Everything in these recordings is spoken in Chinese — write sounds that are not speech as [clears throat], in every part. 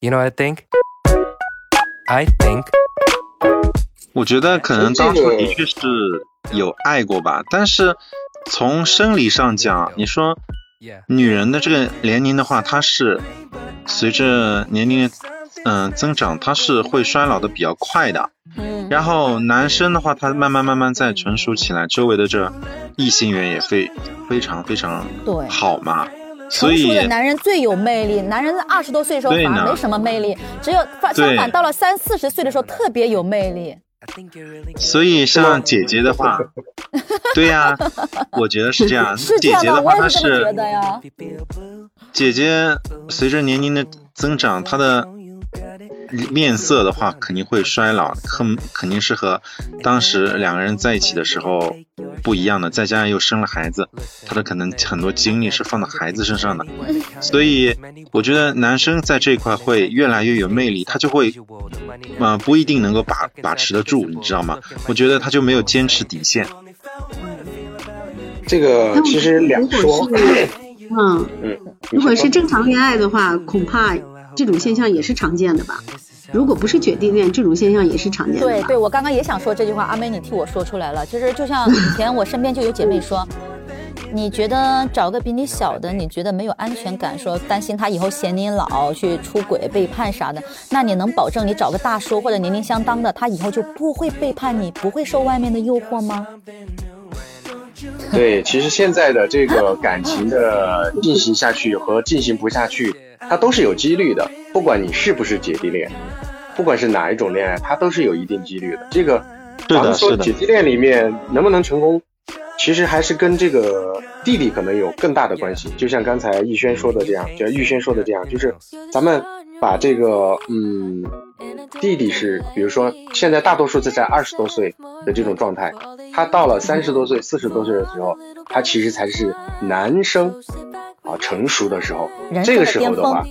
You know what I think? I think. 我觉得可能当初的确是有爱过吧，但是从生理上讲，你说女人的这个年龄的话，她是随着年龄的嗯、增长，她是会衰老的比较快的。嗯，然后男生的话，他慢慢慢慢在成熟起来，周围的这异性缘也非非常非常对。好嘛，所成熟的男人最有魅力，男人在二十多岁的时候反而没什么魅力，只有反相反到了三四十岁的时候特别有魅力。所以像姐姐的话，[laughs] 对呀、我觉得是这样。是这样，姐姐的话，她我也是这么觉得呀。姐姐，随着年龄的增长，她的面色的话肯定会衰老，肯肯定是和当时两个人在一起的时候不一样的，再加上又生了孩子，他的可能很多精力是放到孩子身上的，所以我觉得男生在这一块会越来越有魅力，他就会，呃，不一定能够把把持得住，你知道吗？我觉得他就没有坚持底线。这个其实两如说果，是 [laughs] 嗯，嗯，如果是正常恋爱的话，恐怕这种现象也是常见的吧？如果不是姐弟恋，这种现象也是常见的？对对，我刚刚也想说这句话，阿妹你替我说出来了。其实就像以前我身边就有姐妹说，[laughs] 你觉得找个比你小的，你觉得没有安全感，说担心他以后嫌你老去出轨背叛啥的，那你能保证你找个大叔或者年龄相当的，他以后就不会背叛你，不会受外面的诱惑吗？对，其实现在的这个感情的进行下去和进行不下去，它都是有几率的。不管你是不是姐弟恋，不管是哪一种恋爱，它都是有一定几率的。这个，咱们说姐弟恋里面能不能成功，其实还是跟这个弟弟可能有更大的关系。就像刚才逸轩说的这样，就玉轩说的这样，就是咱们把这个嗯，弟弟是，比如说现在大多数是在二十多岁的这种状态，他到了三十多岁、四十多岁的时候，他其实才是男生啊成熟的时候。这个时候的话，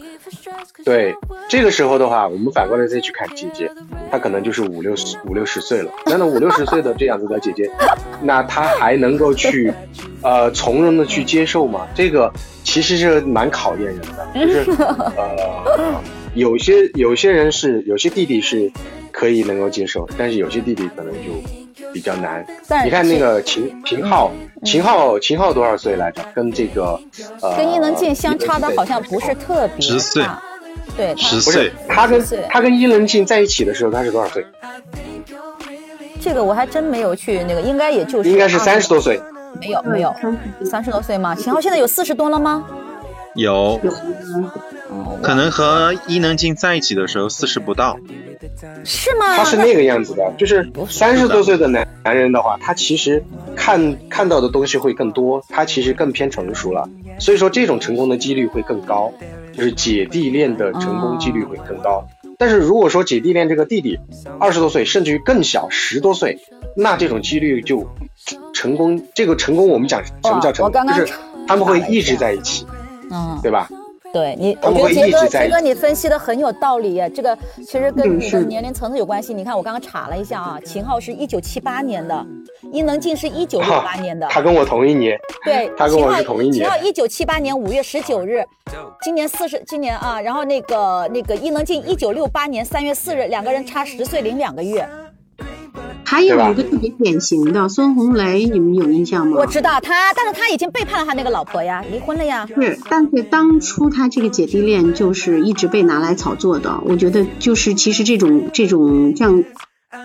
对这个时候的话，我们反过来再去看姐姐，她可能就是五六十五六十岁了。那那五六十岁的这样子的姐姐，[laughs] 那她还能够去呃从容的去接受吗？这个其实是蛮考验人的，就是呃有些有些人是有些弟弟是可以能够接受，但是有些弟弟可能就比较难。你看那个秦秦昊，秦昊秦昊多少岁来着？跟这个呃跟伊能静相差的好像不是特别十岁大，对，他不是十岁，他跟他跟伊能静在一起的时候，他是多少岁？这个我还真没有去那个，应该也就是应该是三十多岁，岁。没有没有三十多岁吗？秦昊现在有四十多了吗？有有可能和伊能静在一起的时候四十不到，是吗？他是那个样子的，就是三十多岁的男男人的话，他其实看看到的东西会更多，他其实更偏成熟了，所以说这种成功的几率会更高，就是姐弟恋的成功几率会更高。但是如果说姐弟恋这个弟弟二十多岁，甚至于更小十多岁，那这种几率就成功。这个成功我们讲什么叫成功？刚刚就是他们会一直在一起，嗯，对吧？对你，我觉得杰哥，杰哥你分析的很有道理耶。这个其实跟你的年龄层次有关系。你看，我刚刚查了一下啊，秦昊是一九七八年的，伊能静是一九六八年的。他跟我同一年，对，他跟我秦昊是同一年秦昊一九七八年五月十九日，今年四十，今年啊，然后那个那个伊能静一九六八年三月四日，两个人差十岁零两个月。还有一个特别典型的孙红雷，你们有印象吗？我知道他，但是他已经背叛了他那个老婆呀，离婚了呀。是，但是当初他这个姐弟恋就是一直被拿来炒作的。我觉得就是其实这种这种像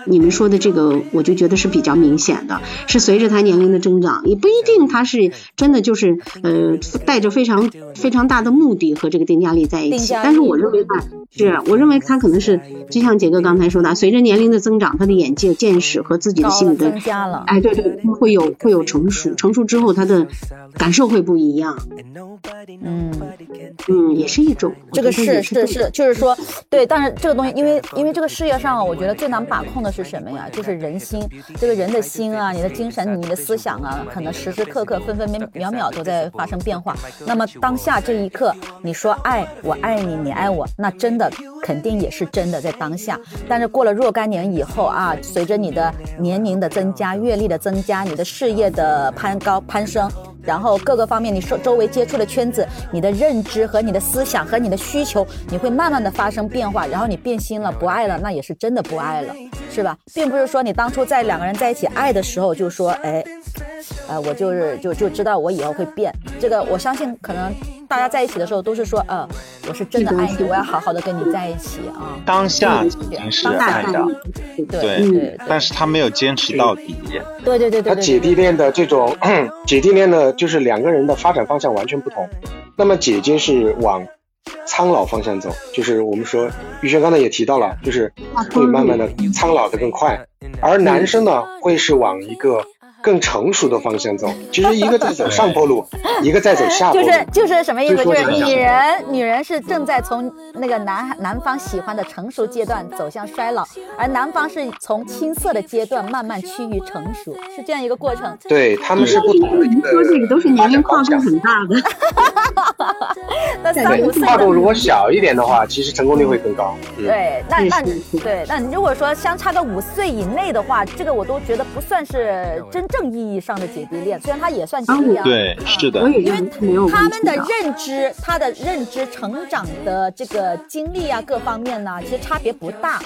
你们说的这个，我就觉得是比较明显的，是随着他年龄的增长，也不一定他是真的就是呃带着非常非常大的目的和这个丁嘉丽在一起。但是我认为他是，我认为他可能是就像杰哥刚才说的，随着年龄的增长，他的眼界、见识和自己的高了，心理的增加了。哎，对对，会有会有成熟，成熟之后他的感受会不一样，嗯，嗯，也是一种。这个是是是是，就是说，对，但是这个东西，因为因为这个事业上，我觉得最难把控的是什么呀？就是人心，这个人的心啊，你的精神，你的思想啊，可能时时刻刻、分分秒秒秒都在发生变化。那么当下这一刻，你说爱我爱你，你爱我，那真的肯定也是真的在当下。但是过了若干年以后啊，随着你的年龄的增加、阅历的增加，你的事业的攀高攀升，然后各个方面你受周围接触的圈子，你的认知和你的思想和你的需求，你会慢慢的发生变化，然后你变心了，不爱了，那也是真的不爱了，是吧？并不是说你当初在两个人在一起爱的时候就说，哎，呃，我就是就就知道我以后会变，这个我相信可能大家在一起的时候都是说，呃，我是真的爱你，我要好好的跟你在一起啊。当下已经是爱的，对对对，但是他没有坚持到底。对对对对，他姐弟恋的这种 [clears throat] 姐弟恋呢，就是两个人的发展方向完全不同。那么姐姐是往苍老方向走，就是我们说玉轩刚才也提到了，就是会慢慢的苍老的更快，而男生呢会是往一个。更成熟的方向走，其实一个在走上坡路，[laughs] 一个在走下坡路。就是就是什么意思？就是女人女人是正在从那个男男方喜欢的成熟阶段走向衰老，而男方是从青涩的阶段慢慢趋于成熟，是这样一个过程。对他们是不同的。您说这个都是年龄跨度很大的。[laughs] 那 [laughs] 三五岁跨度如果小一点的话，其实成功率会更高。对，那那对，那如果说相差个五岁以内的话，这个我都觉得不算是真。正意义上的姐弟恋，虽然他也算姐弟恋，对，是的，因为他们的认知、他的认知、成长的这个经历啊，各方面呢，其实差别不大，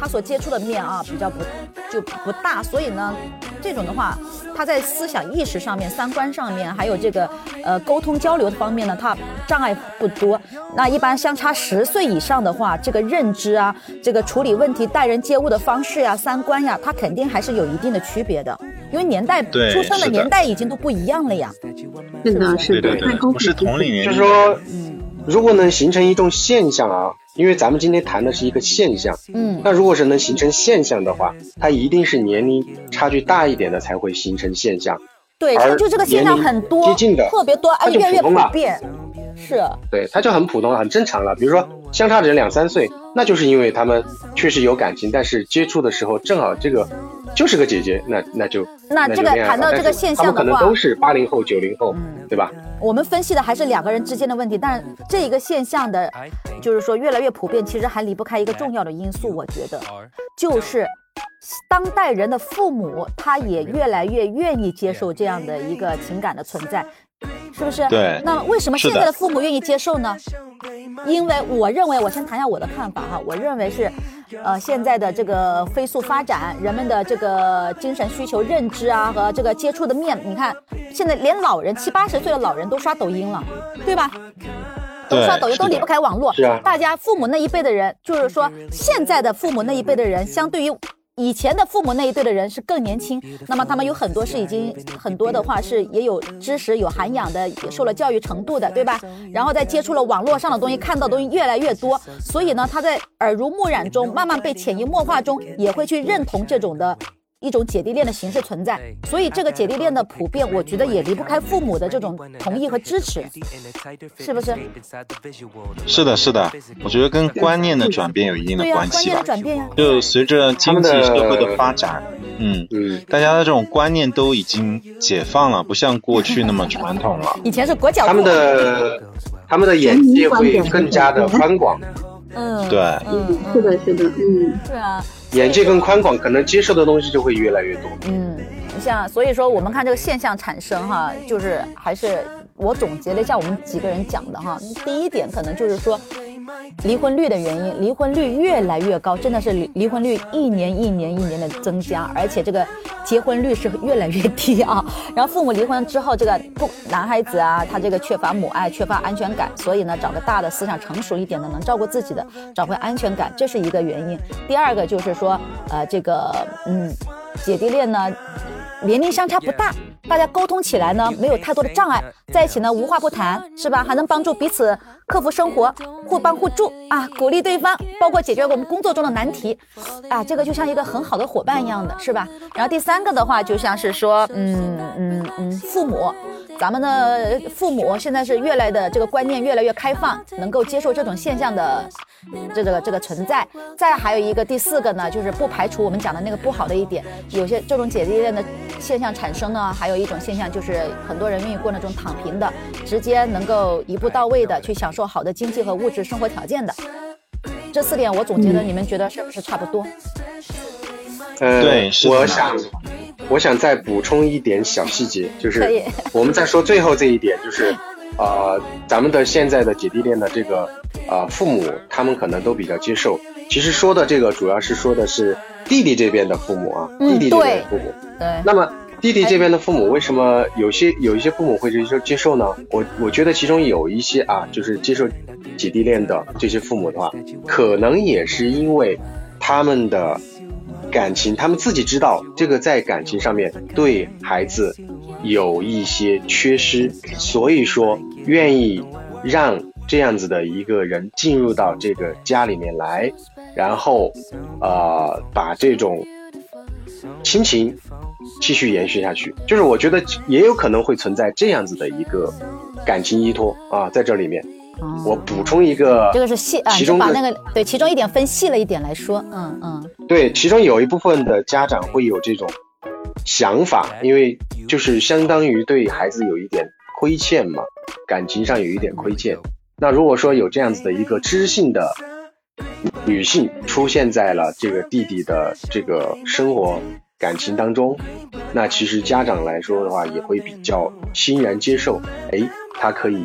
他所接触的面啊，比较不就不大，所以呢，这种的话，他在思想意识上面、三观上面，还有这个呃沟通交流的方面呢，他障碍不多。那一般相差十岁以上的话，这个认知啊，这个处理问题、待人接物的方式呀、三观呀，他肯定还是有一定的区别的，因为年。年代出生的年代已经都不一样了呀，是的，是的，不是同龄人。就是说，嗯，如果能形成一种现象啊，因为咱们今天谈的是一个现象，嗯，那如果是能形成现象的话，它一定是年龄差距大一点的才会形成现象。对，就这个现象很多，接近的特别多，而且越来越普遍。是，对，它就很普通了，很正常了。比如说相差只两三岁，那就是因为他们确实有感情，但是接触的时候正好这个。就是个姐姐，那那就那这个谈到这个现象的话，可能都是八零后、九零后，对吧？我们分析的还是两个人之间的问题，但是这一个现象的，就是说越来越普遍，其实还离不开一个重要的因素，我觉得就是当代人的父母，他也越来越愿意接受这样的一个情感的存在，是不是？对。那为什么现在的父母愿意接受呢？因为我认为，我先谈一下我的看法哈，我认为是。呃，现在的这个飞速发展，人们的这个精神需求、认知啊，和这个接触的面，你看，现在连老人七八十岁的老人都刷抖音了，对吧？都刷抖音，都离不开网络。是啊。大家父母那一辈的人，就是说现在的父母那一辈的人，相对于。以前的父母那一对的人是更年轻，那么他们有很多是已经很多的话是也有知识、有涵养的，也受了教育程度的，对吧？然后在接触了网络上的东西，看到东西越来越多，所以呢，他在耳濡目染中，慢慢被潜移默化中，也会去认同这种的。一种姐弟恋的形式存在，所以这个姐弟恋的普遍，我觉得也离不开父母的这种同意和支持，是不是？是的，是的，我觉得跟观念的转变有一定的关系吧。转变呀，就随着经济社会的发展，嗯嗯，大家的这种观念都已经解放了，不像过去那么传统了。以前是裹脚他们的他们的眼界会更加的宽广。嗯，对，嗯，是的，是的，嗯，对啊。眼界更宽广，可能接受的东西就会越来越多。嗯，像所以说，我们看这个现象产生哈，就是还是我总结了一下我们几个人讲的哈。第一点可能就是说。离婚率的原因，离婚率越来越高，真的是离离婚率一年一年一年的增加，而且这个结婚率是越来越低啊。然后父母离婚之后，这个不男孩子啊，他这个缺乏母爱，缺乏安全感，所以呢，找个大的思想成熟一点的，能照顾自己的，找回安全感，这是一个原因。第二个就是说，呃，这个嗯，姐弟恋呢，年龄相差不大。大家沟通起来呢，没有太多的障碍，在一起呢无话不谈，是吧？还能帮助彼此克服生活，互帮互助啊，鼓励对方，包括解决我们工作中的难题，啊，这个就像一个很好的伙伴一样的，是吧？然后第三个的话，就像是说，嗯嗯嗯，父母。咱们的父母现在是越来的这个观念越来越开放，能够接受这种现象的这个这个存在。再还有一个第四个呢，就是不排除我们讲的那个不好的一点，有些这种姐弟恋的现象产生呢，还有一种现象就是很多人愿意过那种躺平的，直接能够一步到位的去享受好的经济和物质生活条件的。这四点我总结的，你们觉得是不是差不多？呃，对，我想。我想再补充一点小细节，就是我们再说最后这一点，就是呃，咱们的现在的姐弟恋的这个呃父母，他们可能都比较接受。其实说的这个主要是说的是弟弟这边的父母啊，嗯弟弟这边的父母。对，那么弟弟这边的父母为什么有些有一些父母会接受接受呢？我我觉得其中有一些啊，就是接受姐弟恋的这些父母的话，可能也是因为他们的感情，他们自己知道这个在感情上面对孩子有一些缺失，所以说愿意让这样子的一个人进入到这个家里面来，然后呃把这种亲情继续延续下去。就是我觉得也有可能会存在这样子的一个感情依托啊，在这里面。哦我补充一个，这个是细啊，其中把那个对其中一点分细了一点来说，嗯嗯，对，其中有一部分的家长会有这种想法，因为就是相当于对孩子有一点亏欠嘛，感情上有一点亏欠。那如果说有这样子的一个知性的女性出现在了这个弟弟的这个生活感情当中，那其实家长来说的话也会比较欣然接受，诶，他可以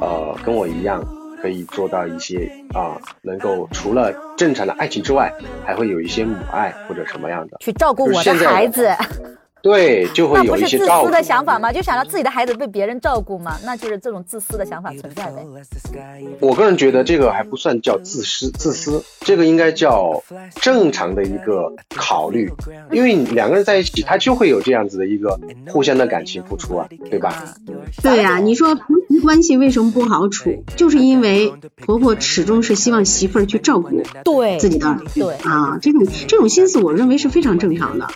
呃跟我一样，可以做到一些啊、能够除了正常的爱情之外，还会有一些母爱或者什么样的，去照顾我的孩子，对，就 [laughs] 会有那不是自一些照顾私的想法吗？就想到自己的孩子被别人照顾吗？那就是这种自私的想法存在呗。我个人觉得这个还不算叫自私，自私，这个应该叫正常的一个考虑，因为两个人在一起，他就会有这样子的一个互相的感情付出啊，对吧？对呀、你说关系为什么不好处？就是因为婆婆始终是希望媳妇儿去照顾对自己的儿子对。啊，这种这种心思，我认为是非常正常的。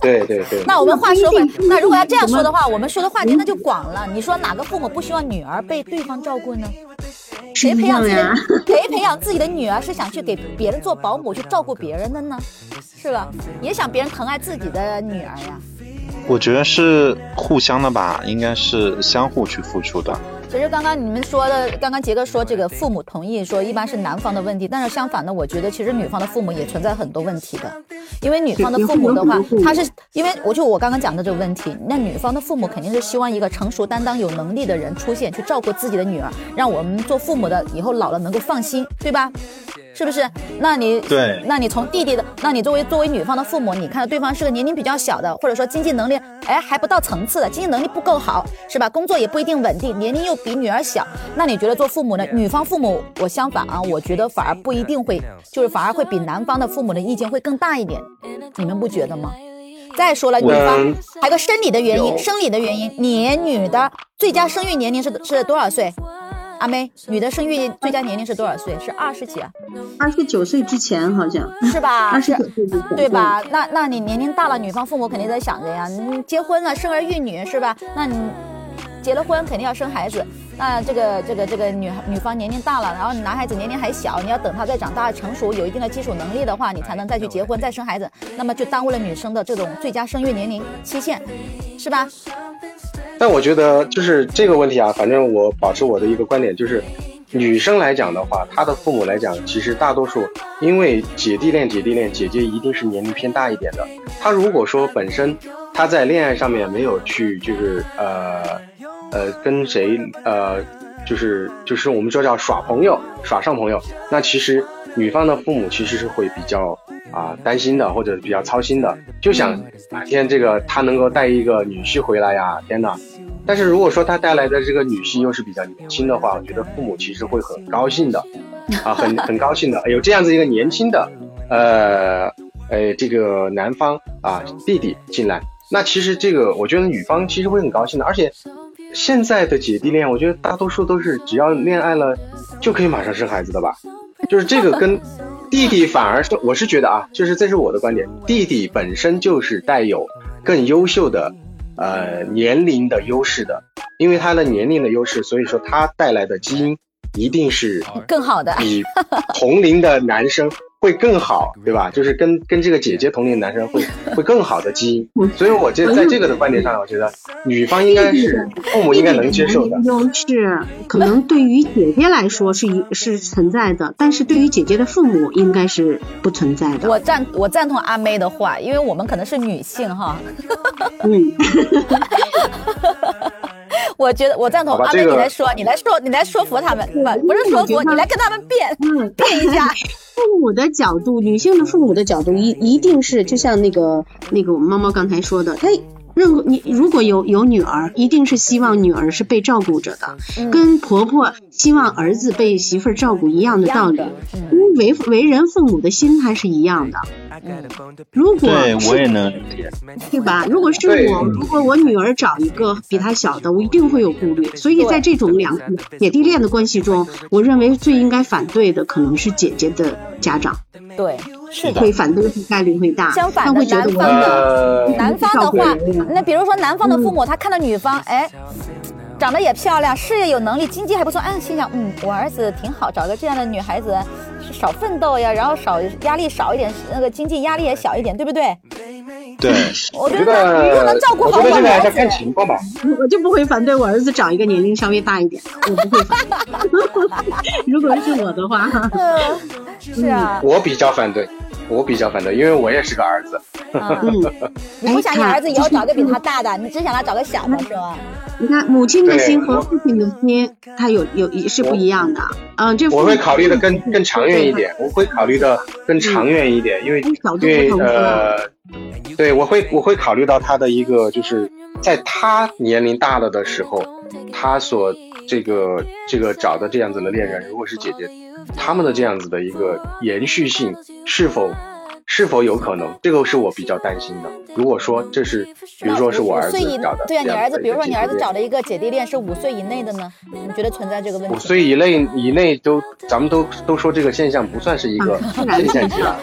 对对对。[laughs] 那我们话说回不一定，那如果要这样说的话，我们说的话题那就广了。你说哪个父母不希望女儿被对方照顾呢？谁培养自己培养自己的女儿是想去给别人做保姆去照顾别人的呢？是吧？也想别人疼爱自己的女儿呀。我觉得是互相的吧，应该是相互去付出的。其实刚刚你们说的，刚刚杰哥说这个父母同意说一般是男方的问题，但是相反的，我觉得其实女方的父母也存在很多问题的，因为女方的父母的话他是因为我就我刚刚讲的这个问题，那女方的父母肯定是希望一个成熟担当、有能力的人出现，去照顾自己的女儿，让我们做父母的以后老了能够放心，对吧？是不是？那你对那你从弟弟的，那你作为作为女方的父母，你看到对方是个年龄比较小的，或者说经济能力哎还不到层次的，经济能力不够好，是吧？工作也不一定稳定，年龄又比女儿小，那你觉得做父母呢？女方父母，我相反啊，我觉得反而不一定会，就是反而会比男方的父母的意见会更大一点，你们不觉得吗？再说了，女方嗯还有个生理的原因，生理的原因，你女的最佳生育年龄是是多少岁？阿妹，女的生育最佳年龄是多少岁？是二十几啊？二十九岁之前好像，[laughs] 是吧？二十九岁之前，对吧？那那你年龄大了，女方父母肯定在想着呀，你结婚了，生儿育女是吧？那你结了婚肯定要生孩子，那这个这个这个女女方年龄大了，然后男孩子年龄还小，你要等他再长大成熟，有一定的基础能力的话，你才能再去结婚再生孩子，那么就耽误了女生的这种最佳生育年龄期限，是吧？但我觉得就是这个问题啊，反正我保持我的一个观点，就是女生来讲的话，她的父母来讲，其实大多数因为姐弟恋，姐弟恋，姐姐一定是年龄偏大一点的。她如果说本身她在恋爱上面没有去就是呃呃跟谁呃就是就是我们说叫耍朋友，耍上朋友，那其实女方的父母其实是会比较啊、担心的，或者比较操心的，就想哪天这个他能够带一个女婿回来呀，天哪！但是如果说他带来的这个女婿又是比较年轻的话，我觉得父母其实会很高兴的，啊，很很高兴的，有这样子一个年轻的，呃呃，这个男方啊弟弟进来，那其实这个我觉得女方其实会很高兴的，而且现在的姐弟恋，我觉得大多数都是只要恋爱了就可以马上生孩子的吧，就是这个跟弟弟反而是我是觉得啊，就是这是我的观点，弟弟本身就是带有更优秀的呃年龄的优势的，因为他的年龄的优势，所以说他带来的基因一定是更好的。比同龄的男生 [laughs] 会更好，对吧？就是跟跟这个姐姐同龄的男生会 [laughs] 会更好的基因。所以我觉得在这个的观点上，我觉得女方应该是父母应该能接受的。优势可能对于姐姐来说是一是存在的，但是对于姐姐的父母应该是不存在的。我赞我赞同阿妹的话，因为我们可能是女性哈。嗯。[laughs] 我觉得我赞同阿妹，你来说，你来说，你来说服他们，不不是说服，你来跟他们辩，辩一下。[laughs] 父母的角度，女性的父母的角度，一一定是就像那个那个我们猫猫刚才说的，他。任何你如果有有女儿，一定是希望女儿是被照顾着的，跟婆婆希望儿子被媳妇儿照顾一样的道理。因为为为人父母的心态是一样的。如果对我也能理解，对吧？如果是我，如果我女儿找一个比她小的，我一定会有顾虑。所以在这种两姐弟恋的关系中，我认为最应该反对的可能是姐姐的家长。对。是的，会反对的概率会大。相反的，男方的男方的话，那比如说男方的父母，他看到女方，哎，长得也漂亮，事业有能力，经济还不错，嗯，心想，嗯，我儿子挺好，找个这样的女孩子，少奋斗呀，然后少压力少一点，那个经济压力也小一点，对不对？对，我觉得你又能照顾好我儿子，看情况吧。我就不会反对我儿子找一个年龄稍微大一点，我不会反对。[laughs] 如果是我的话，是啊，我比较反对。我比较反对，因为我也是个儿子。你不想你儿子以后找个比他大的，你只想他找个小的，是吧？你看，母亲的心和父亲的心，他有有是不一样的。嗯，这我会考虑的更更长远一点，我会考虑的更长远一点，因为因为呃，对我会我会考虑到他的一个，就是在他年龄大了的时候，他所这个这个找的这样子的恋人，如果是姐姐。他们的这样子的一个延续性是否是否有可能？这个是我比较担心的。如果说这是，比如说是我儿子找的，对啊，你儿子，比如说你儿子找了一个姐弟恋是五岁以内的呢？你觉得存在这个问题？五岁以内以内都，咱们都都说这个现象不算是一个现象级 [laughs] 了。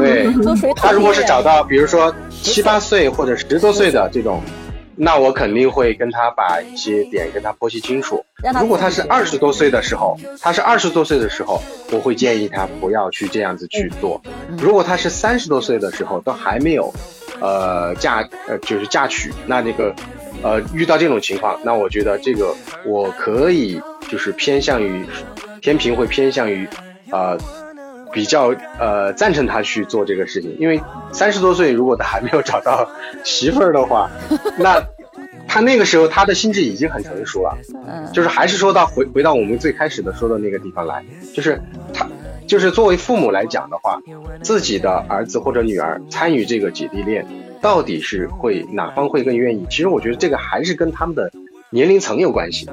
对，他如果是找到，比如说七八岁或者十多岁的这种。那我肯定会跟他把一些点跟他剖析清楚。如果他是二十多岁的时候，他是二十多岁的时候，我会建议他不要去这样子去做。如果他是三十多岁的时候，都还没有，呃嫁呃就是嫁娶，那这个，呃遇到这种情况，那我觉得这个我可以就是偏向于天平会偏向于，呃。比较呃赞成他去做这个事情，因为三十多岁如果他还没有找到媳妇儿的话，那他那个时候他的心智已经很成熟了。嗯，[laughs] 就是还是说到回回到我们最开始的说的那个地方来，就是他就是作为父母来讲的话，自己的儿子或者女儿参与这个姐弟恋，到底是会哪方会更愿意？其实我觉得这个还是跟他们的。年龄层有关系，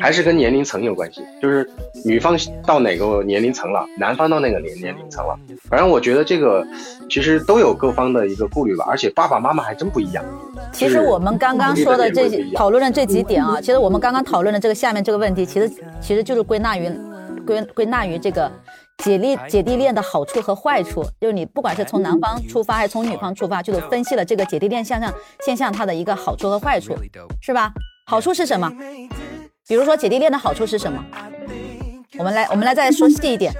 还是跟年龄层有关系？就是女方到哪个年龄层了，男方到那个年年龄层了。反正我觉得这个其实都有各方的一个顾虑吧，而且爸爸妈妈还真不一样。其实我们刚刚说的这讨论的这几点啊，其实我们刚刚讨论的这个下面这个问题，其实其实就是归纳于归归纳于这个姐弟姐弟恋的好处和坏处。就是你不管是从男方出发还是从女方出发，就是分析了这个姐弟恋现象现象它的一个好处和坏处，是吧？好处是什么？比如说姐弟恋的好处是什么？我们来，我们来再说细一点，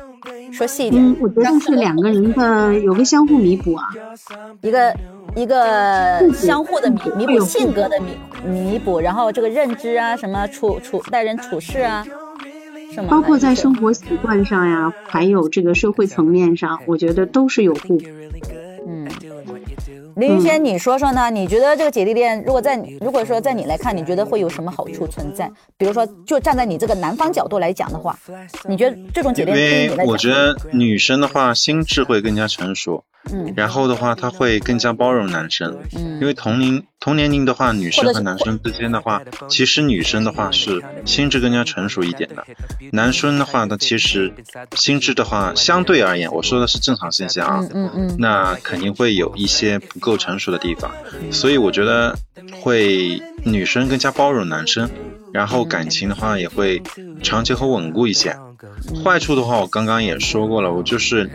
说细一点。嗯，我觉得是两个人的有个相互弥补啊，一个一个相互的弥弥补性格的弥弥补，然后这个认知啊，什么处处待人处事啊，什么，包括在生活习惯上呀，还有这个社会层面上，我觉得都是有互补。嗯。林云轩，你说说呢？你觉得这个姐弟恋，如果在如果说在你来看，你觉得会有什么好处存在？比如说，就站在你这个男方角度来讲的话，你觉得这种姐弟恋？因为我觉得女生的话，心智会更加成熟。嗯，然后的话，他会更加包容男生，嗯，因为同龄同年龄的话，女生和男生之间的话，其实女生的话是心智更加成熟一点的，男生的话，他其实心智的话，相对而言，我说的是正常现象啊，嗯嗯，那肯定会有一些不够成熟的地方，所以我觉得会女生更加包容男生，然后感情的话也会长久和稳固一些。坏处的话，我刚刚也说过了，我就是。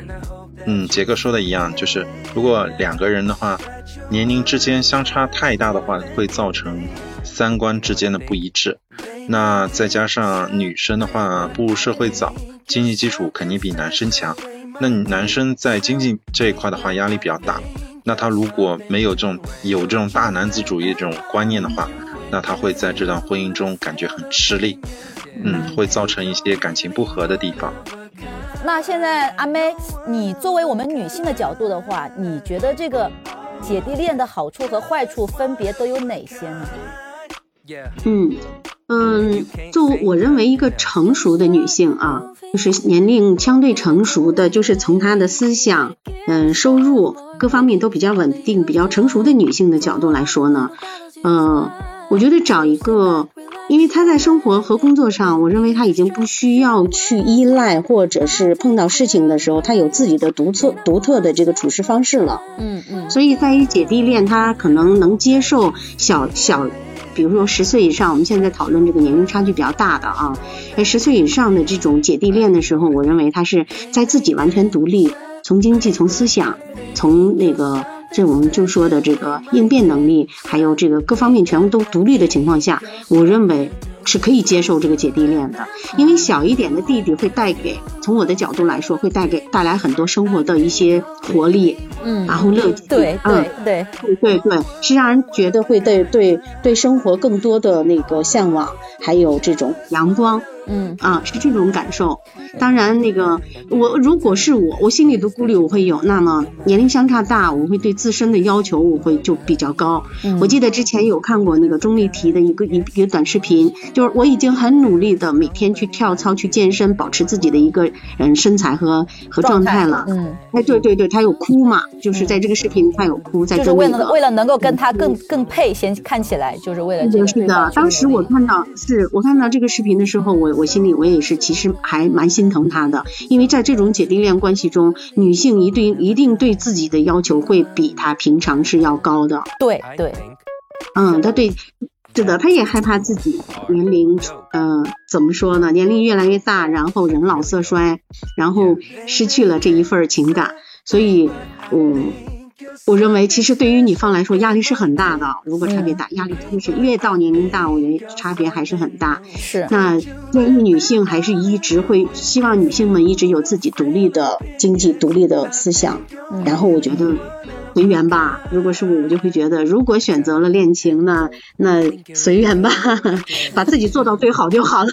嗯，杰哥说的一样，就是如果两个人的话，年龄之间相差太大的话，会造成三观之间的不一致。那再加上女生的话步入社会早，经济基础肯定比男生强。那男生在经济这一块的话压力比较大，那他如果没有这种有这种大男子主义这种观念的话，那他会在这段婚姻中感觉很吃力，嗯，会造成一些感情不和的地方。那现在阿妹，你作为我们女性的角度的话，你觉得这个姐弟恋的好处和坏处分别都有哪些呢？嗯嗯，就我认为一个成熟的女性啊，就是年龄相对成熟的，就是从她的思想、嗯收入各方面都比较稳定、比较成熟的女性的角度来说呢，嗯，我觉得找一个，因为他在生活和工作上，我认为他已经不需要去依赖，或者是碰到事情的时候，他有自己的独特独特的这个处事方式了。嗯嗯，所以在于姐弟恋，他可能能接受小小。比如说十岁以上，我们现在讨论这个年龄差距比较大的啊，在十岁以上的这种姐弟恋的时候，我认为他是在自己完全独立，从经济、从思想、从那个这我们就说的这个应变能力，还有这个各方面全部都独立的情况下，我认为是可以接受这个姐弟恋的，因为小一点的弟弟会带给，从我的角度来说，会带给带来很多生活的一些活力。嗯，然后乐对对对对对对，是让人觉得会对对对生活更多的那个向往，还有这种阳光。嗯啊，是这种感受。当然，那个我如果是我，我心里的顾虑我会有。那么年龄相差大，我会对自身的要求我会就比较高。我记得之前有看过那个钟丽缇的一个一一个短视频，就是我已经很努力的每天去跳操、去健身，保持自己的一个嗯身材和和状态了。嗯，哎，对对对，她有哭嘛，就是在这个视频她有哭，在就是为了为了能够跟他更更配，先看起来就是为了这个。是的，当时我看到是我看到这个视频的时候，我。我心里我也是，其实还蛮心疼她的，因为在这种姐弟恋关系中，女性一定一定对自己的要求会比她平常是要高的。对对，嗯，她对，是的，他也害怕自己年龄，呃，怎么说呢？年龄越来越大，然后人老色衰，然后失去了这一份情感，所以，嗯。我认为，其实对于女方来说，压力是很大的。如果差别大，压力真的是越到年龄大，我觉得差别还是很大。是。那建议女性还是一直会希望女性们一直有自己独立的经济、独立的思想。然后我觉得。随缘吧，如果是我，我就会觉得，如果选择了恋情，呢那随缘吧，[laughs] 把自己做到最好就好了。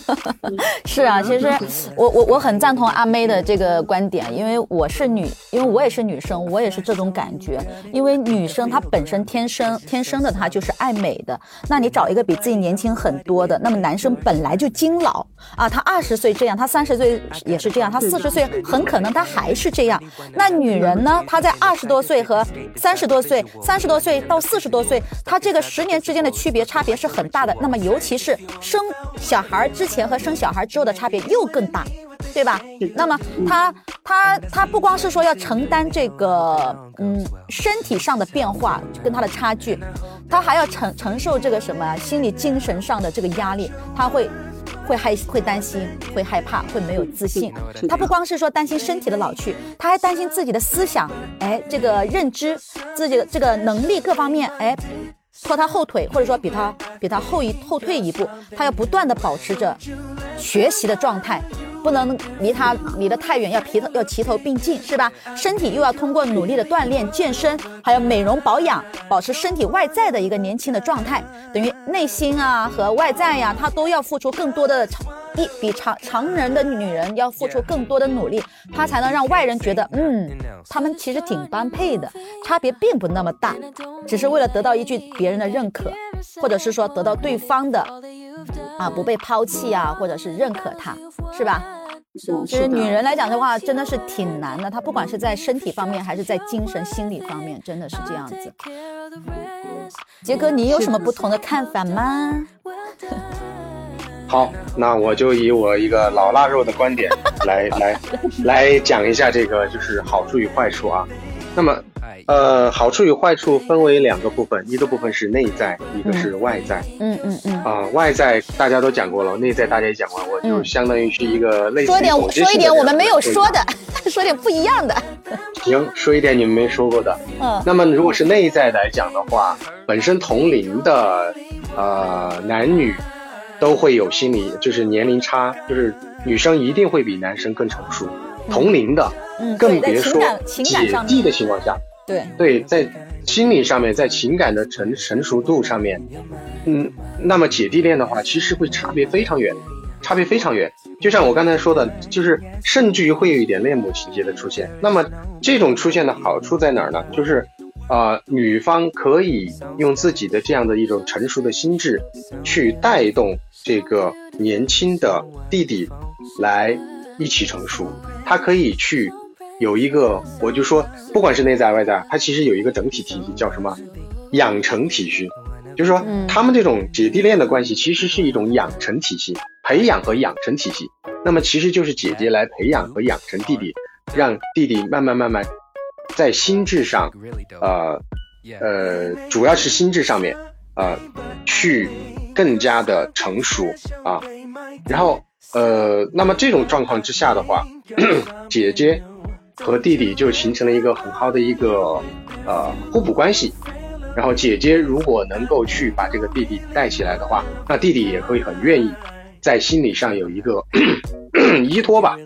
[laughs] 是啊，其实我我我很赞同阿妹的这个观点，因为我是女，因为我也是女生，我也是这种感觉。因为女生她本身天生天生的她就是爱美的，那你找一个比自己年轻很多的，那么男生本来就精老啊，他二十岁这样，他三十岁也是这样，他四十岁很可能他还是这样。那女人呢，她在二十多。多岁和三十多岁，三十多岁到四十多岁，他这个十年之间的区别差别是很大的。那么，尤其是生小孩之前和生小孩之后的差别又更大，对吧？那么，他他他不光是说要承担这个嗯身体上的变化跟他的差距，他还要承承受这个什么心理精神上的这个压力，他会。会害会担心，会害怕，会没有自信。他不光是说担心身体的老去，他还担心自己的思想，哎，这个认知，自己的这个能力各方面，哎，拖他后腿，或者说比他比他后一后退一步。他要不断的保持着学习的状态。不能离他离得太远，要齐头要齐头并进，是吧？身体又要通过努力的锻炼、健身，还有美容保养，保持身体外在的一个年轻的状态，等于内心啊和外在呀，他都要付出更多的一比常常人的女人要付出更多的努力，他才能让外人觉得，嗯，他们其实挺般配的，差别并不那么大，只是为了得到一句别人的认可，或者是说得到对方的。啊，不被抛弃啊，或者是认可他，是吧？其实女人来讲的话，真的是挺难的。她不管是在身体方面，还是在精神心理方面，真的是这样子。杰哥，你有什么不同的看法吗？好，那我就以我一个老腊肉的观点来来来讲一下这个，就是好处与坏处啊。那么。呃，好处与坏处分为两个部分，一个部分是内在，一个是外在。嗯嗯嗯。啊，外在大家都讲过了，内在大家也讲过了，我就相当于是一个类似说点说一点我们没有说的，[laughs] 说点不一样的。行，说一点你们没说过的。嗯。那么如果是内在来讲的话，本身同龄的呃男女都会有心理就是年龄差，就是女生一定会比男生更成熟，同龄的，嗯，更别说姐弟，的情况下，对，对，在心理上面，在情感的成成熟度上面，嗯，那么姐弟恋的话，其实会差别非常远，差别非常远。就像我刚才说的，就是甚至于会有一点恋母情节的出现。那么这种出现的好处在哪儿呢？就是，呃，女方可以用自己的这样的一种成熟的心智，去带动这个年轻的弟弟来一起成熟。他可以去有一个，我就说，不管是内在外在，他其实有一个整体体系，叫什么？养成体系。就是说嗯，他们这种姐弟恋的关系其实是一种养成体系，培养和养成体系。那么其实就是姐姐来培养和养成弟弟，让弟弟慢慢慢慢在心智上，呃呃，主要是心智上面，呃，去更加的成熟啊。然后呃，那么这种状况之下的话，[clears throat] 姐姐和弟弟就形成了一个很好的一个呃互补关系。然后姐姐如果能够去把这个弟弟带起来的话，那弟弟也会很愿意在心理上有一个 [clears throat] 依托吧。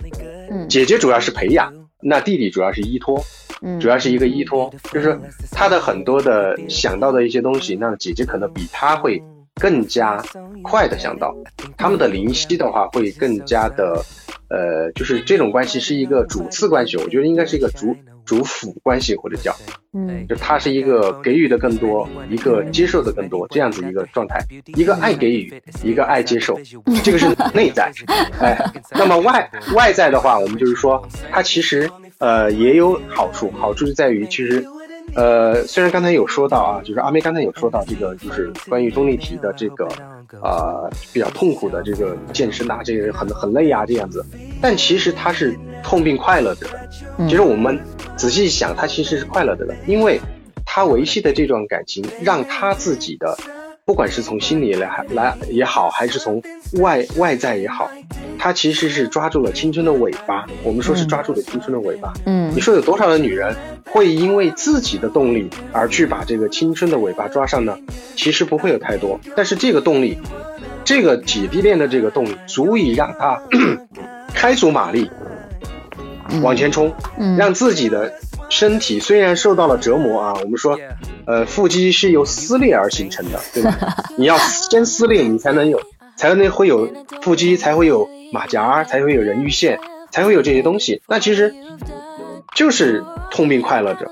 嗯姐姐主要是培养，那弟弟主要是依托，嗯，主要是一个依托，就是他的很多的想到的一些东西，那姐姐可能比他会更加快的想到，他们的灵犀的话会更加的，呃，就是这种关系是一个主次关系，我觉得应该是一个主主辅关系或者叫，嗯就他是一个给予的更多，一个接受的更多这样子一个状态，一个爱给予，一个爱接受，这个是内在，[laughs] 哎，那么外外在的话，我们就是说，它其实呃也有好处，好处就在于其实。呃，虽然刚才有说到啊，就是阿妹刚才有说到这个，就是关于钟丽缇的这个，呃，比较痛苦的这个健身啊，这个很很累啊这样子，但其实她是痛并快乐着的。嗯其实我们仔细想，她其实是快乐着的，因为她维系的这段感情，让她自己的，不管是从心里来来也好，还是从外外在也好，她其实是抓住了青春的尾巴。我们说是嗯抓住了青春的尾巴。嗯你说有多少的女人会因为自己的动力而去把这个青春的尾巴抓上呢？其实不会有太多，但是这个动力，这个姐弟恋的这个动力，足以让她 [clears throat] 开足马力往前冲，嗯让自己的身体虽然受到了折磨啊，我们说，呃，腹肌是由撕裂而形成的，对吧？你要先撕裂，你才能有，才能会有腹肌，才会有马甲，才会有人鱼线，才会有这些东西。那其实就是痛并快乐着，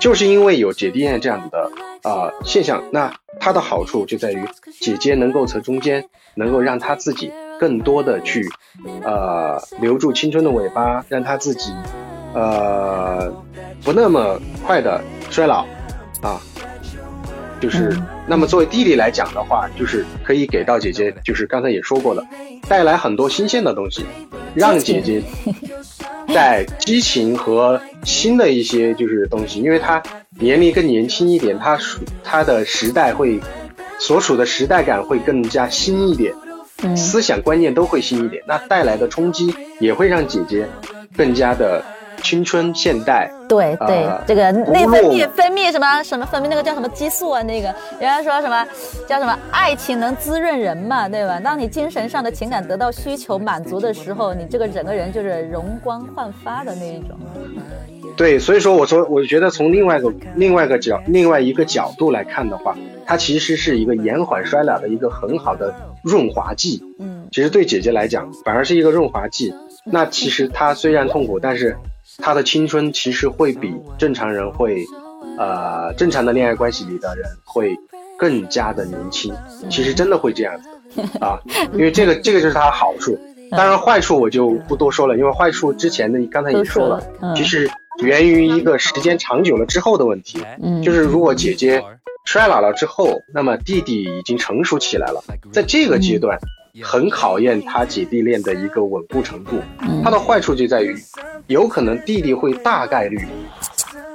就是因为有姐弟恋这样的呃现象，那它的好处就在于姐姐能够从中间能够让她自己更多的去呃留住青春的尾巴，让她自己呃不那么快的衰老啊。就是嗯，那么作为弟弟来讲的话，就是可以给到姐姐，就是刚才也说过了，带来很多新鲜的东西，让姐姐在激情和新的一些就是东西，因为她年龄更年轻一点，她属她的时代会所处的时代感会更加新一点，嗯。思想观念都会新一点，那带来的冲击也会让姐姐更加的青春现代。对对呃，这个内分泌分泌什么什么分泌那个叫什么激素啊？那个人家说什么叫什么爱情能滋润人嘛，对吧？当你精神上的情感得到需求满足的时候，你这个整个人就是容光焕发的那一种。对，所以说我说，我觉得从另外一个另外一个角另外一个角度来看的话，它其实是一个延缓衰老的一个很好的润滑剂。嗯其实对姐姐来讲，反而是一个润滑剂。那其实她虽然痛苦，但是她的青春其实会比正常人会，呃，正常的恋爱关系里的人会更加的年轻。其实真的会这样子啊，因为这个这个就是他的好处。当然坏处我就不多说了，因为坏处之前的刚才也说了其实源于一个时间长久了之后的问题。嗯，就是如果姐姐衰老了之后，那么弟弟已经成熟起来了，在这个阶段，很考验他姐弟恋的一个稳固程度。嗯它的坏处就在于，有可能弟弟会大概率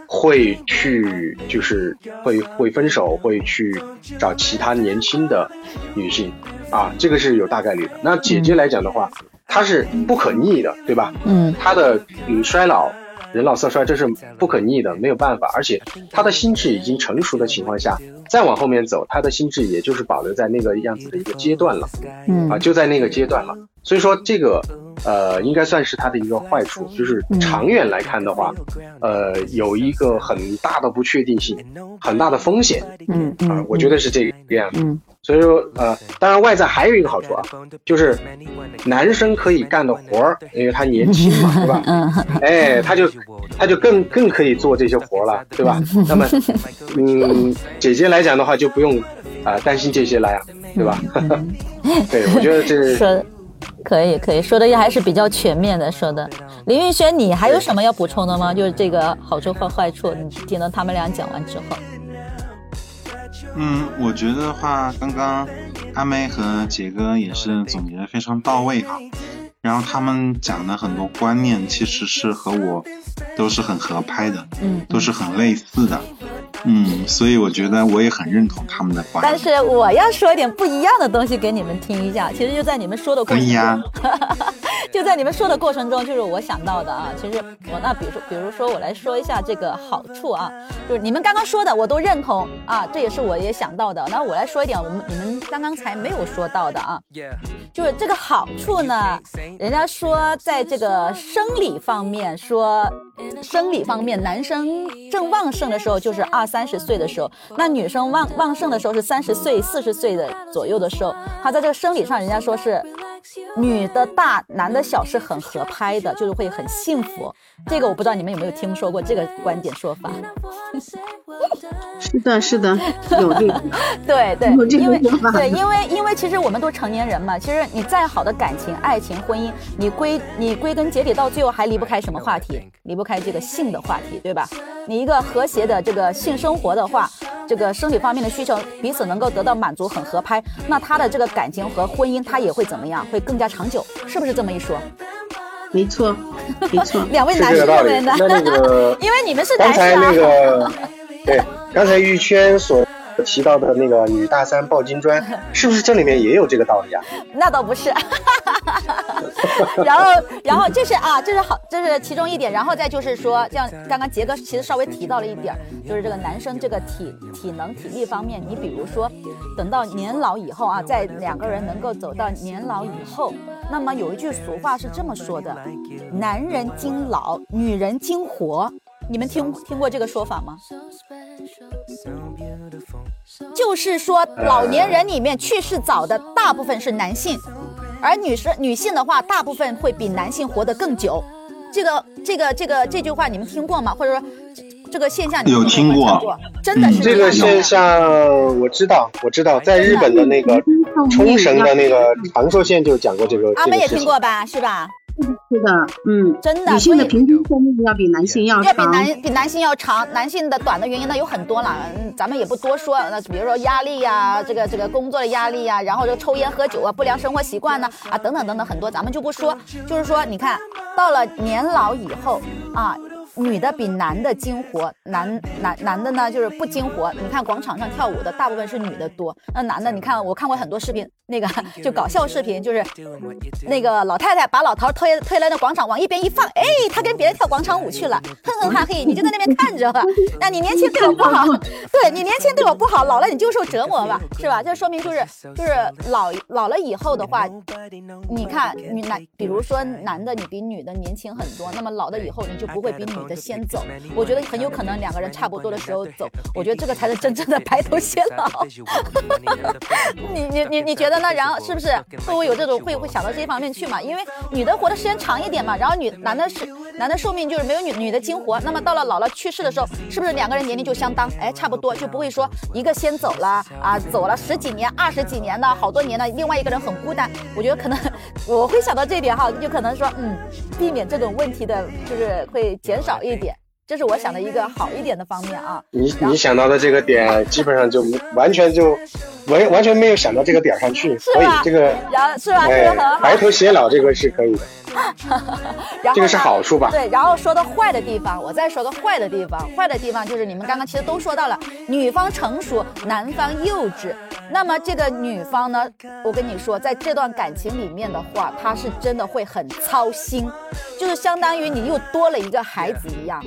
会去，就是会会分手，会去找其他年轻的女性啊，这个是有大概率的。那姐姐来讲的话，她是不可逆的，对吧？嗯她的嗯衰老人老色衰这是不可逆的，没有办法。而且他的心智已经成熟的情况下，再往后面走，他的心智也就是保留在那个样子的一个阶段了，嗯啊，就在那个阶段了。所以说这个呃，应该算是他的一个坏处，就是长远来看的话，呃，有一个很大的不确定性，很大的风险啊嗯嗯，，我觉得是这个样子。嗯所以说，呃，当然外在还有一个好处啊，就是男生可以干的活儿，因为他年轻嘛，对吧？嗯哎，他就他就更更可以做这些活儿了，对吧？[laughs] 那么，嗯，姐姐来讲的话就不用啊、担心这些了呀，对吧？[laughs] 对，[laughs] 我觉得这说的可以可以，说的也还是比较全面的。说的，林玉轩，你还有什么要补充的吗？就是这个好处和坏处，你听了他们俩讲完之后，嗯，我觉得话，刚刚阿妹和杰哥也是总结的非常到位哈。然后他们讲的很多观念，其实是和我都是很合拍的，嗯，都是很类似的，嗯，所以我觉得我也很认同他们的观但。是我要说一点不一样的东西给你们听一下。其实就在你们说的过程可以呀中，[laughs] 就在你们说的过程中，就是我想到的啊。其实我那比如说，比如说我来说一下这个好处啊，就是你们刚刚说的我都认同啊，这也是我也想到的。那我来说一点我们你们刚刚才没有说到的啊，就是这个好处呢，人家说在这个生理方面说，生理方面男生正旺盛的时候就是二三十岁的时候，那女生旺旺盛的时候是三十岁、四十岁的左右的时候，他在这个生理上，人家说是女的大，男的小是很合拍的，就是会很幸福。这个我不知道你们有没有听说过这个观点说法？是的，是的，有这个。[laughs] 对对有这，个因为说法对，因为因为其实我们都成年人嘛，其实你再好的感情、爱情、婚姻，你归你归根结底到最后还离不开什么话题？离不开这个性的话题，对吧？你一个和谐的这个性生活的话，这个生理方面的需求彼此能够得到满足，很合拍，那他的这个感情和婚姻他也会怎么样？会更加长久，是不是这么一说？没错，[laughs] 没错。两位男。士认为呢？那那个因为你们是男士刚才那啊。个，对，刚才玉轩所提到的那个女大三抱金砖，[laughs] 是不是这里面也有这个道理啊？[laughs] 那倒不是，然后，然后这是啊，这是好，这是其中一点，然后再就是说，像刚刚杰哥其实稍微提到了一点，就是这个男生这个体体能体力方面，你比如说，等到年老以后啊，在两个人能够走到年老以后，那么有一句俗话是这么说的：男人精老，女人精活。你们听听过这个说法吗？就是说，老年人里面去世早的大部分是男性，而女生女性的话，大部分会比男性活得更久。这个这个这个这句话你们听过吗？或者说这这个现象你们有听过过？真的是这个现象我知道，我知道，在日本的那个冲绳的那个长寿县就讲过这个阿妹也。听过吧？是吧？是的，嗯，真的女性的平均寿命要比男性要要比。男比男性要长，男性的短的原因呢有很多了，嗯咱们也不多说。那比如说压力呀、这个这个工作的压力呀、然后这个抽烟喝酒啊、不良生活习惯呢啊等等等等很多，咱们就不说。就是说，你看到了年老以后啊。女的比男的精活，男男男的呢就是不精活。你看广场上跳舞的大部分是女的多，那男的你看我看过很多视频，那个 [laughs] 就搞笑视频，就是那个老太太把老头推推来那广场往一边一放，哎，他跟别人跳广场舞去了，哼哼哈嘿，你就在那边看着吧。[laughs] 那你年轻对我不好，对你年轻对我不好，老了你就受折磨吧，是吧？这说明就是就是老老了以后的话，你看女男，比如说男的你比女的年轻很多，那么老了以后你就不会比女的先走。我觉得很有可能两个人差不多的时候走，我觉得这个才是真正的白头偕老。[laughs] 你你你你觉得呢？然后是不是会不会有这种会会想到这一方面去嘛？因为女的活的时间长一点嘛，然后女男的是男的寿命就是没有女女的精活，那么到了老了去世的时候，是不是两个人年龄就相当？哎，差不多就不会说一个先走了啊，走了十几年、二十几年的好多年的，另外一个人很孤单。我觉得可能我会想到这一点哈，就可能说嗯，避免这种问题的，就是会减少一点。这是我想的一个好一点的方面啊。你你想到的这个点，基本上就完全就完完全没有想到这个点儿上去，所以这个然后是吧？是不是哎很好？白头偕老这个是可以的。[laughs] 然后这个是好处吧？对，然后说到坏的地方，我再说个坏的地方。坏的地方就是你们刚刚其实都说到了，女方成熟，男方幼稚。那么这个女方呢，我跟你说，在这段感情里面的话，她是真的会很操心，就是相当于你又多了一个孩子一样。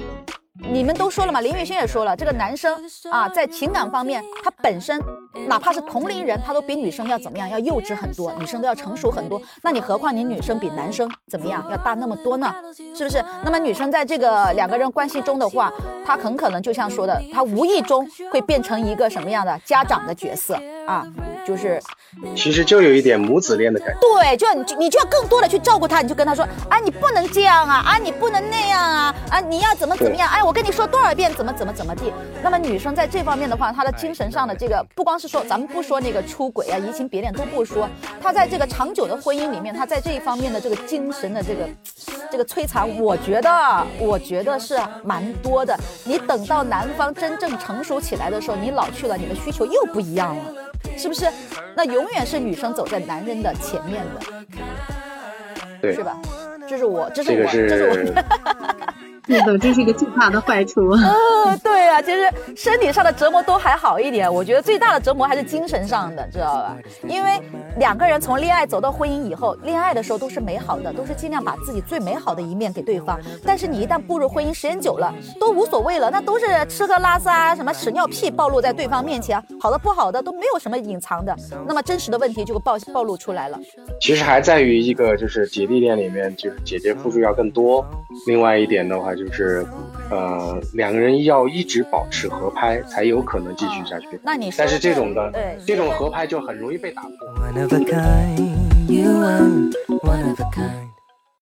你们都说了嘛，林月轩也说了，这个男生啊，在情感方面，他本身哪怕是同龄人，他都比女生要怎么样，要幼稚很多，女生都要成熟很多。那你何况你女生比男生怎么样，要大那么多呢？是不是？那么女生在这个两个人关系中的话，她很可能就像说的，她无意中会变成一个什么样的家长的角色啊？就是其实就有一点母子恋的感觉。对，就你就你就要更多的去照顾他，你就跟他说，啊，你不能这样啊，啊，你不能那样啊，啊，你要怎么怎么样？哎，我我跟你说多少遍，怎么怎么怎么地。那么女生在这方面的话，她的精神上的这个，不光是说咱们不说那个出轨啊、移情别恋都不说，她在这个长久的婚姻里面，她在这一方面的这个精神的这个这个摧残，我觉得，我觉得是蛮多的。你等到男方真正成熟起来的时候，你老去了，你的需求又不一样了。是不是？那永远是女生走在男人的前面的，对是，吧？这是我，这是我，这个这是我。是是的，这是一个最大的坏处。哦，[laughs] 对啊，其实身体上的折磨都还好一点，我觉得最大的折磨还是精神上的，知道吧？因为两个人从恋爱走到婚姻以后，恋爱的时候都是美好的，都是尽量把自己最美好的一面给对方。但是你一旦步入婚姻，时间久了都无所谓了，那都是吃喝拉撒什么屎尿屁暴露在对方面前，好的不好的都没有什么隐藏的，那么真实的问题就暴暴露出来了。其实还在于一个就是姐弟恋里面，就是姐姐付出要更多。另外一点的话就是，呃，两个人要一直保持合拍，才有可能继续下去。那你说但是这种的这种合拍就很容易被打破。